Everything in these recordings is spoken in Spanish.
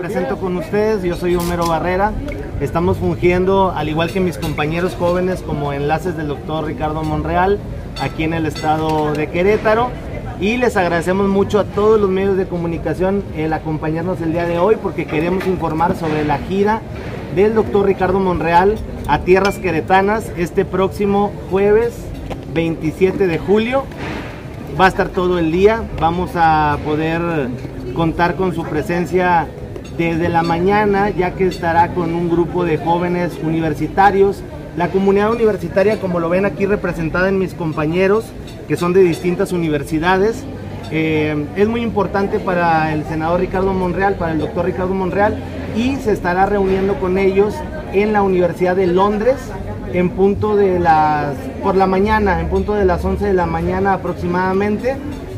Presento con ustedes, yo soy Homero Barrera. Estamos fungiendo, al igual que mis compañeros jóvenes, como enlaces del doctor Ricardo Monreal, aquí en el estado de Querétaro. Y les agradecemos mucho a todos los medios de comunicación el acompañarnos el día de hoy porque queremos informar sobre la gira del doctor Ricardo Monreal a tierras queretanas este próximo jueves 27 de julio. Va a estar todo el día, vamos a poder contar con su presencia desde la mañana, ya que estará con un grupo de jóvenes universitarios. La comunidad universitaria, como lo ven aquí representada en mis compañeros, que son de distintas universidades, eh, es muy importante para el senador Ricardo Monreal, para el doctor Ricardo Monreal, y se estará reuniendo con ellos en la Universidad de Londres en punto de las, por la mañana, en punto de las 11 de la mañana aproximadamente,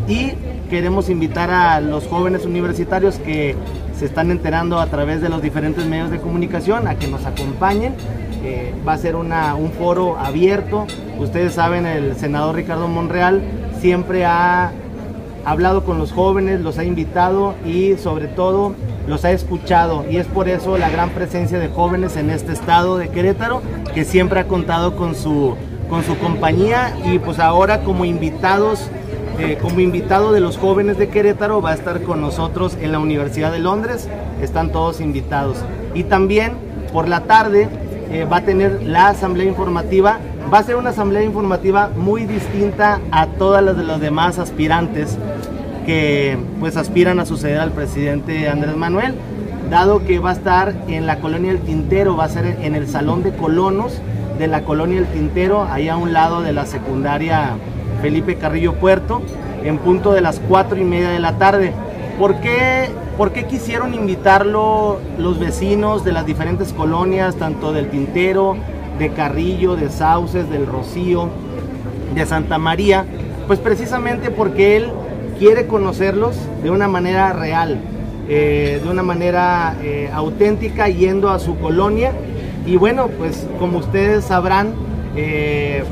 y queremos invitar a los jóvenes universitarios que se están enterando a través de los diferentes medios de comunicación a que nos acompañen. Va a ser una, un foro abierto. Ustedes saben, el senador Ricardo Monreal siempre ha hablado con los jóvenes, los ha invitado y sobre todo los ha escuchado. Y es por eso la gran presencia de jóvenes en este estado de Querétaro, que siempre ha contado con su, con su compañía y pues ahora como invitados eh, como invitado de los jóvenes de Querétaro va a estar con nosotros en la Universidad de Londres, están todos invitados. Y también por la tarde eh, va a tener la asamblea informativa, va a ser una asamblea informativa muy distinta a todas las de los demás aspirantes que pues aspiran a suceder al presidente Andrés Manuel, dado que va a estar en la colonia El Tintero, va a ser en el Salón de Colonos de la colonia El Tintero, ahí a un lado de la secundaria Felipe Carrillo Puerto, en punto de las cuatro y media de la tarde. ¿Por qué, ¿Por qué quisieron invitarlo los vecinos de las diferentes colonias, tanto del Tintero, de Carrillo, de Sauces, del Rocío, de Santa María? Pues precisamente porque él quiere conocerlos de una manera real, eh, de una manera eh, auténtica, yendo a su colonia. Y bueno, pues como ustedes sabrán, eh,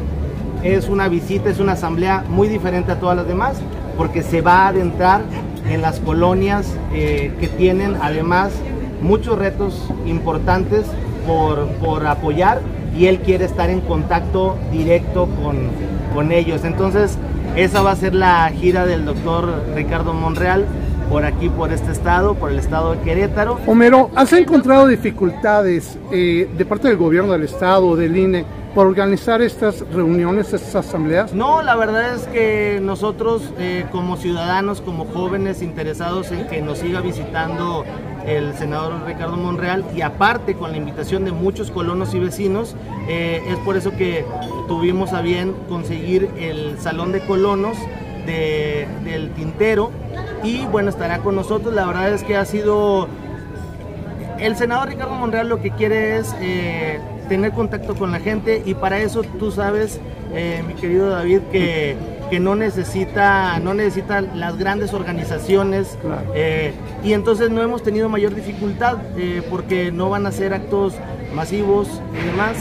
es una visita, es una asamblea muy diferente a todas las demás, porque se va a adentrar en las colonias eh, que tienen además muchos retos importantes por, por, apoyar y él quiere estar en contacto directo con, con ellos. Entonces, esa va a ser la gira del doctor Ricardo Monreal por aquí, por este estado, por el estado de Querétaro. Homero, ¿has encontrado dificultades eh, de parte del gobierno del estado, del INE, por organizar estas reuniones, estas asambleas? No, la verdad es que nosotros eh, como ciudadanos, como jóvenes interesados en que nos siga visitando el senador Ricardo Monreal y aparte con la invitación de muchos colonos y vecinos, eh, es por eso que tuvimos a bien conseguir el Salón de Colonos de, del Tintero y bueno, estará con nosotros. La verdad es que ha sido... El senador Ricardo Monreal lo que quiere es eh, tener contacto con la gente y para eso tú sabes, eh, mi querido David, que, que, no, necesita, no necesita las grandes organizaciones claro. eh, y entonces no hemos tenido mayor dificultad porque no van a ser actos masivos y demás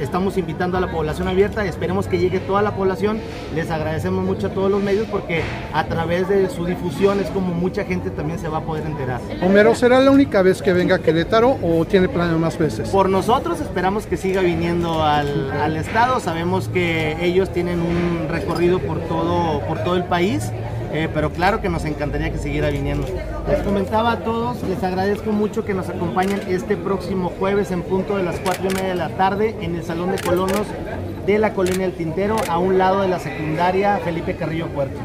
estamos invitando a la población abierta, esperemos que llegue toda la población, les agradecemos mucho a todos los medios porque a través de su difusión es como mucha gente también se va a poder enterar. Homero, ¿será la única vez que venga a Querétaro o tiene planes más veces? Por nosotros esperamos que siga viniendo al, al estado, sabemos que ellos tienen un recorrido por todo, por todo el país. Eh, pero claro que nos encantaría que siguiera viniendo. Les comentaba a todos, les agradezco mucho que nos acompañen este próximo jueves en punto de las 4 y media de la tarde en el Salón de Colonos de la Colonia del Tintero, a un lado de la secundaria Felipe Carrillo Puerto.